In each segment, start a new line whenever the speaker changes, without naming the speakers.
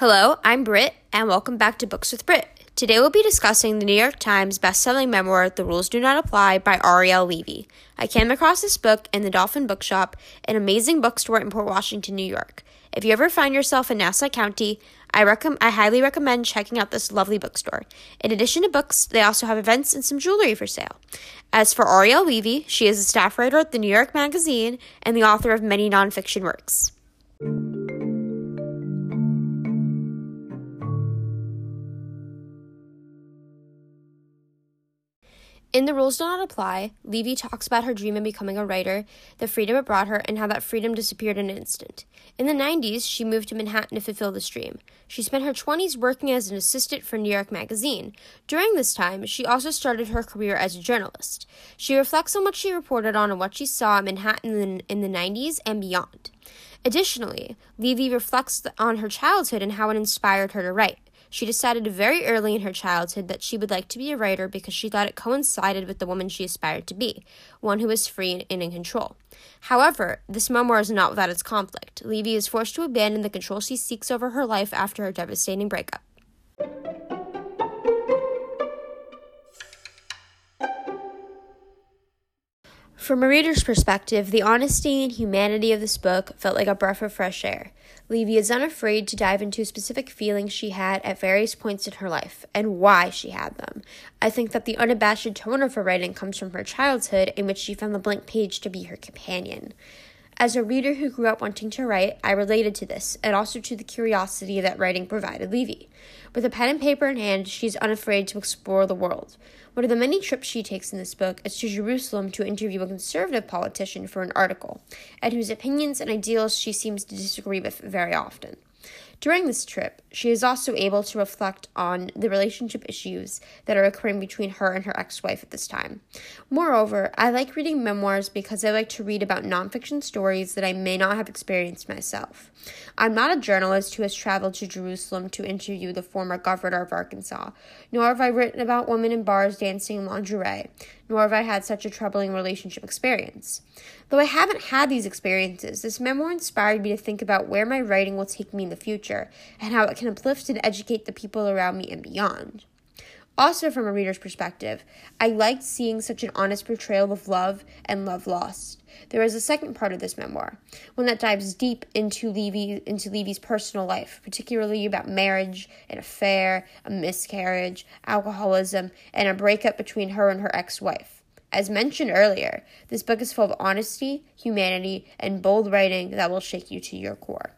Hello, I'm Britt, and welcome back to Books with Britt. Today we'll be discussing the New York Times bestselling memoir, The Rules Do Not Apply by Ariel Levy. I came across this book in the Dolphin Bookshop, an amazing bookstore in Port Washington, New York. If you ever find yourself in Nassau County, I, rec- I highly recommend checking out this lovely bookstore. In addition to books, they also have events and some jewelry for sale. As for Ariel Levy, she is a staff writer at the New York Magazine and the author of many nonfiction works. In The Rules Do Not Apply, Levy talks about her dream of becoming a writer, the freedom it brought her, and how that freedom disappeared in an instant. In the 90s, she moved to Manhattan to fulfill this dream. She spent her 20s working as an assistant for New York Magazine. During this time, she also started her career as a journalist. She reflects on what she reported on and what she saw in Manhattan in the 90s and beyond. Additionally, Levy reflects on her childhood and how it inspired her to write. She decided very early in her childhood that she would like to be a writer because she thought it coincided with the woman she aspired to be, one who was free and in control. However, this memoir is not without its conflict. Levy is forced to abandon the control she seeks over her life after her devastating breakup. From a reader's perspective, the honesty and humanity of this book felt like a breath of fresh air. Levy is unafraid to dive into specific feelings she had at various points in her life and why she had them. I think that the unabashed tone of her writing comes from her childhood, in which she found the blank page to be her companion. As a reader who grew up wanting to write, I related to this and also to the curiosity that writing provided Levy. With a pen and paper in hand, she is unafraid to explore the world. One of the many trips she takes in this book is to Jerusalem to interview a conservative politician for an article, and whose opinions and ideals she seems to disagree with very often. During this trip, she is also able to reflect on the relationship issues that are occurring between her and her ex wife at this time. Moreover, I like reading memoirs because I like to read about nonfiction stories that I may not have experienced myself. I'm not a journalist who has traveled to Jerusalem to interview the former governor of Arkansas, nor have I written about women in bars dancing in lingerie, nor have I had such a troubling relationship experience. Though I haven't had these experiences, this memoir inspired me to think about where my writing will take me in the future and how it can uplift and educate the people around me and beyond. Also, from a reader's perspective, I liked seeing such an honest portrayal of love and love lost. There is a second part of this memoir, one that dives deep into Levy into Levy's personal life, particularly about marriage, an affair, a miscarriage, alcoholism, and a breakup between her and her ex-wife. As mentioned earlier, this book is full of honesty, humanity, and bold writing that will shake you to your core.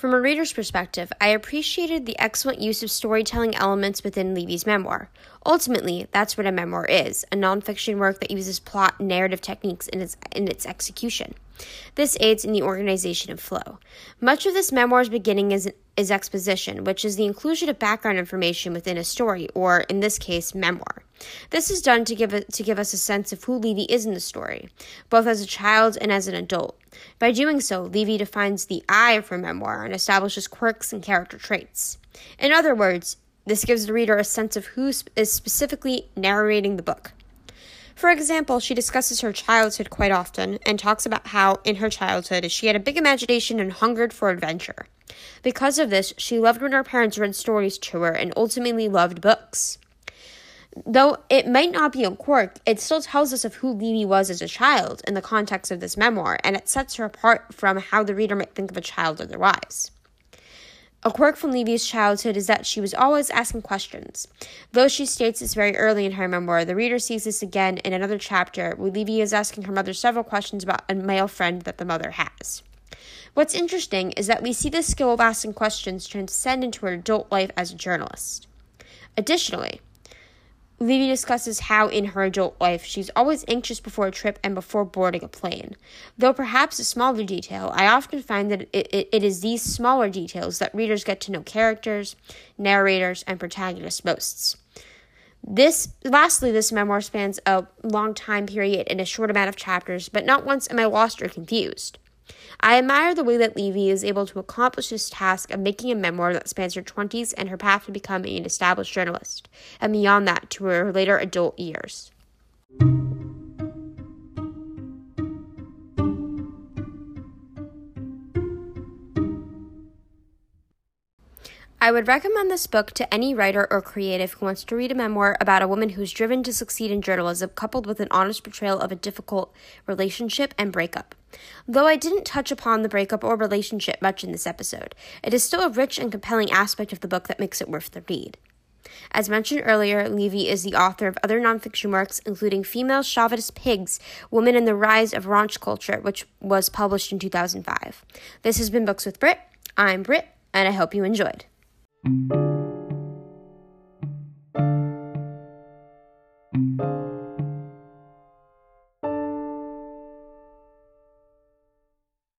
From a reader's perspective, I appreciated the excellent use of storytelling elements within Levy's memoir. Ultimately, that's what a memoir is a nonfiction work that uses plot and narrative techniques in its, in its execution. This aids in the organization of flow. Much of this memoir's beginning is, is exposition, which is the inclusion of background information within a story, or in this case, memoir. This is done to give, it, to give us a sense of who Levy is in the story, both as a child and as an adult. By doing so, Levy defines the I of her memoir and establishes quirks and character traits. In other words, this gives the reader a sense of who is specifically narrating the book. For example, she discusses her childhood quite often and talks about how, in her childhood, she had a big imagination and hungered for adventure. Because of this, she loved when her parents read stories to her and ultimately loved books. Though it might not be a quirk, it still tells us of who Levy was as a child in the context of this memoir, and it sets her apart from how the reader might think of a child otherwise. A quirk from Levy's childhood is that she was always asking questions. Though she states this very early in her memoir, the reader sees this again in another chapter where Levy is asking her mother several questions about a male friend that the mother has. What's interesting is that we see this skill of asking questions transcend into her adult life as a journalist. Additionally, Levy discusses how, in her adult life, she's always anxious before a trip and before boarding a plane. Though perhaps a smaller detail, I often find that it, it, it is these smaller details that readers get to know characters, narrators, and protagonists most. This, lastly, this memoir spans a long time period in a short amount of chapters, but not once am I lost or confused. I admire the way that Levy is able to accomplish this task of making a memoir that spans her 20s and her path to becoming an established journalist, and beyond that to her later adult years. I would recommend this book to any writer or creative who wants to read a memoir about a woman who's driven to succeed in journalism, coupled with an honest portrayal of a difficult relationship and breakup. Though I didn't touch upon the breakup or relationship much in this episode, it is still a rich and compelling aspect of the book that makes it worth the read. As mentioned earlier, Levy is the author of other nonfiction works, including Female Chauvinist Pigs Women and the Rise of Raunch Culture, which was published in 2005. This has been Books with Britt. I'm Britt, and I hope you enjoyed. Thank you.